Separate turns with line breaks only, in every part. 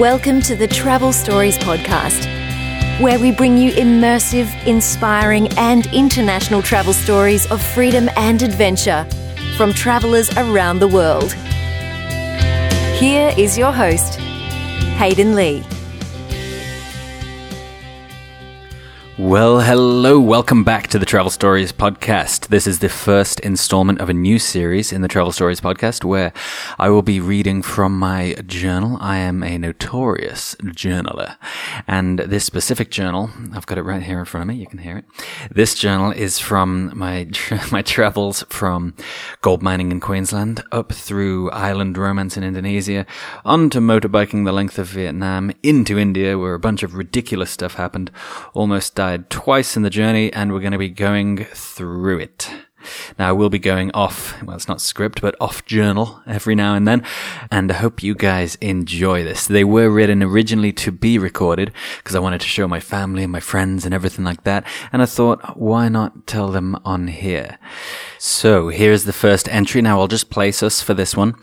Welcome to the Travel Stories Podcast, where we bring you immersive, inspiring, and international travel stories of freedom and adventure from travelers around the world. Here is your host, Hayden Lee.
Well, hello, welcome back to the Travel Stories podcast. This is the first installment of a new series in the Travel Stories podcast where I will be reading from my journal. I am a notorious journaler, and this specific journal, I've got it right here in front of me. You can hear it. This journal is from my my travels from gold mining in Queensland up through island romance in Indonesia, onto motorbiking the length of Vietnam, into India where a bunch of ridiculous stuff happened, almost died died twice in the journey, and we're going to be going through it. Now, we'll be going off, well, it's not script, but off journal every now and then. And I hope you guys enjoy this. They were written originally to be recorded because I wanted to show my family and my friends and everything like that. And I thought, why not tell them on here? So here's the first entry. Now I'll just place us for this one.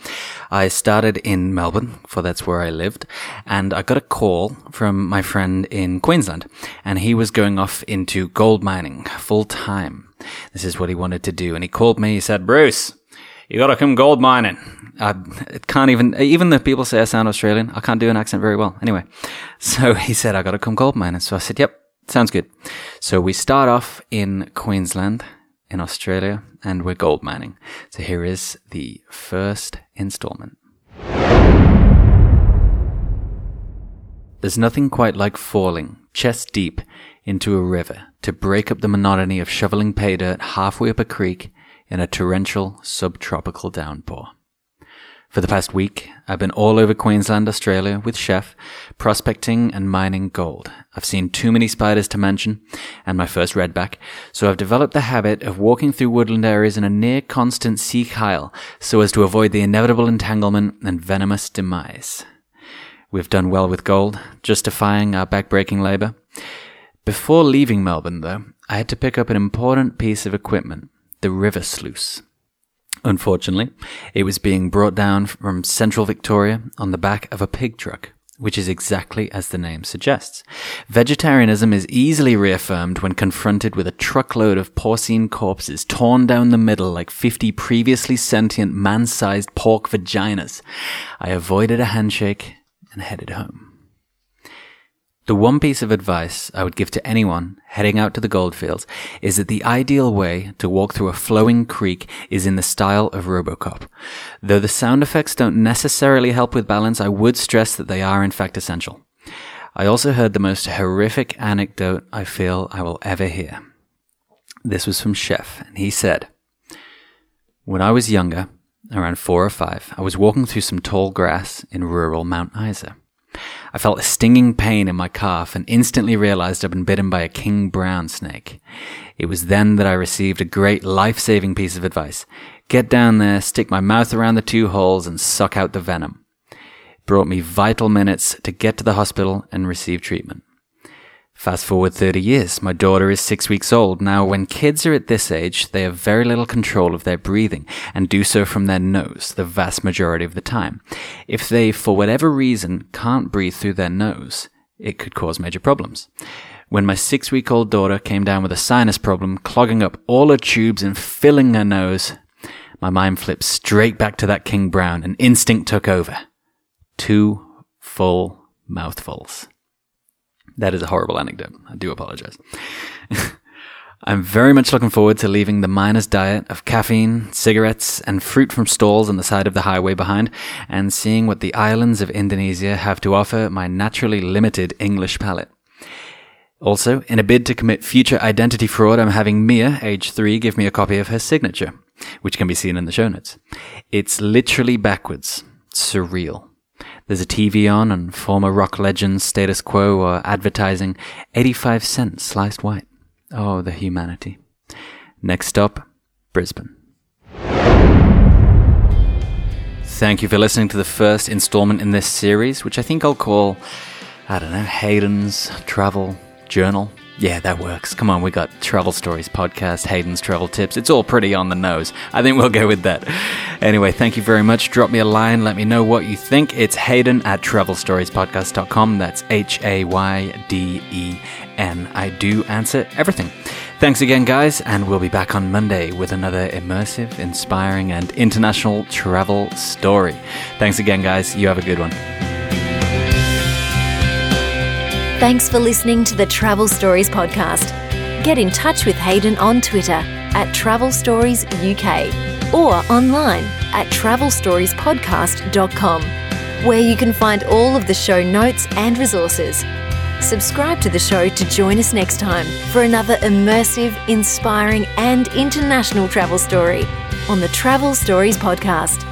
I started in Melbourne, for that's where I lived, and I got a call from my friend in Queensland, and he was going off into gold mining full time. This is what he wanted to do. And he called me. He said, Bruce, you gotta come gold mining. I can't even, even the people say I sound Australian, I can't do an accent very well. Anyway, so he said, I gotta come gold mining. So I said, yep, sounds good. So we start off in Queensland in Australia and we're gold mining. So here is the first installment. There's nothing quite like falling chest deep into a river to break up the monotony of shoveling pay dirt halfway up a creek in a torrential subtropical downpour. For the past week, I've been all over Queensland, Australia with Chef, prospecting and mining gold. I've seen too many spiders to mention, and my first redback, so I've developed the habit of walking through woodland areas in a near constant Sieg Heil so as to avoid the inevitable entanglement and venomous demise. We've done well with gold, justifying our backbreaking labour. Before leaving Melbourne, though, I had to pick up an important piece of equipment the river sluice. Unfortunately, it was being brought down from central Victoria on the back of a pig truck, which is exactly as the name suggests. Vegetarianism is easily reaffirmed when confronted with a truckload of porcine corpses torn down the middle like 50 previously sentient man-sized pork vaginas. I avoided a handshake and headed home. The one piece of advice I would give to anyone heading out to the goldfields is that the ideal way to walk through a flowing creek is in the style of Robocop. Though the sound effects don't necessarily help with balance, I would stress that they are in fact essential. I also heard the most horrific anecdote I feel I will ever hear. This was from Chef, and he said, When I was younger, around four or five, I was walking through some tall grass in rural Mount Isa. I felt a stinging pain in my calf and instantly realized I'd been bitten by a king brown snake. It was then that I received a great life saving piece of advice. Get down there, stick my mouth around the two holes, and suck out the venom. It brought me vital minutes to get to the hospital and receive treatment. Fast forward 30 years, my daughter is six weeks old. Now, when kids are at this age, they have very little control of their breathing and do so from their nose the vast majority of the time. If they, for whatever reason, can't breathe through their nose, it could cause major problems. When my six week old daughter came down with a sinus problem, clogging up all her tubes and filling her nose, my mind flipped straight back to that King Brown and instinct took over. Two full mouthfuls. That is a horrible anecdote. I do apologize. I'm very much looking forward to leaving the miner's diet of caffeine, cigarettes, and fruit from stalls on the side of the highway behind and seeing what the islands of Indonesia have to offer my naturally limited English palate. Also, in a bid to commit future identity fraud, I'm having Mia, age three, give me a copy of her signature, which can be seen in the show notes. It's literally backwards. Surreal. There's a TV on and former rock legends status quo are advertising 85 cents sliced white. Oh, the humanity. Next stop, Brisbane. Thank you for listening to the first installment in this series, which I think I'll call, I don't know, Hayden's Travel Journal. Yeah, that works. Come on, we got Travel Stories podcast, Hayden's Travel Tips. It's all pretty on the nose. I think we'll go with that. Anyway, thank you very much. Drop me a line. Let me know what you think. It's Hayden at travelstoriespodcast.com. That's H A Y D E N. I do answer everything. Thanks again, guys, and we'll be back on Monday with another immersive, inspiring, and international travel story. Thanks again, guys. You have a good one.
Thanks for listening to the Travel Stories podcast. Get in touch with Hayden on Twitter at Travel Stories UK or online at travelstoriespodcast.com, where you can find all of the show notes and resources. Subscribe to the show to join us next time for another immersive, inspiring, and international travel story on the Travel Stories podcast.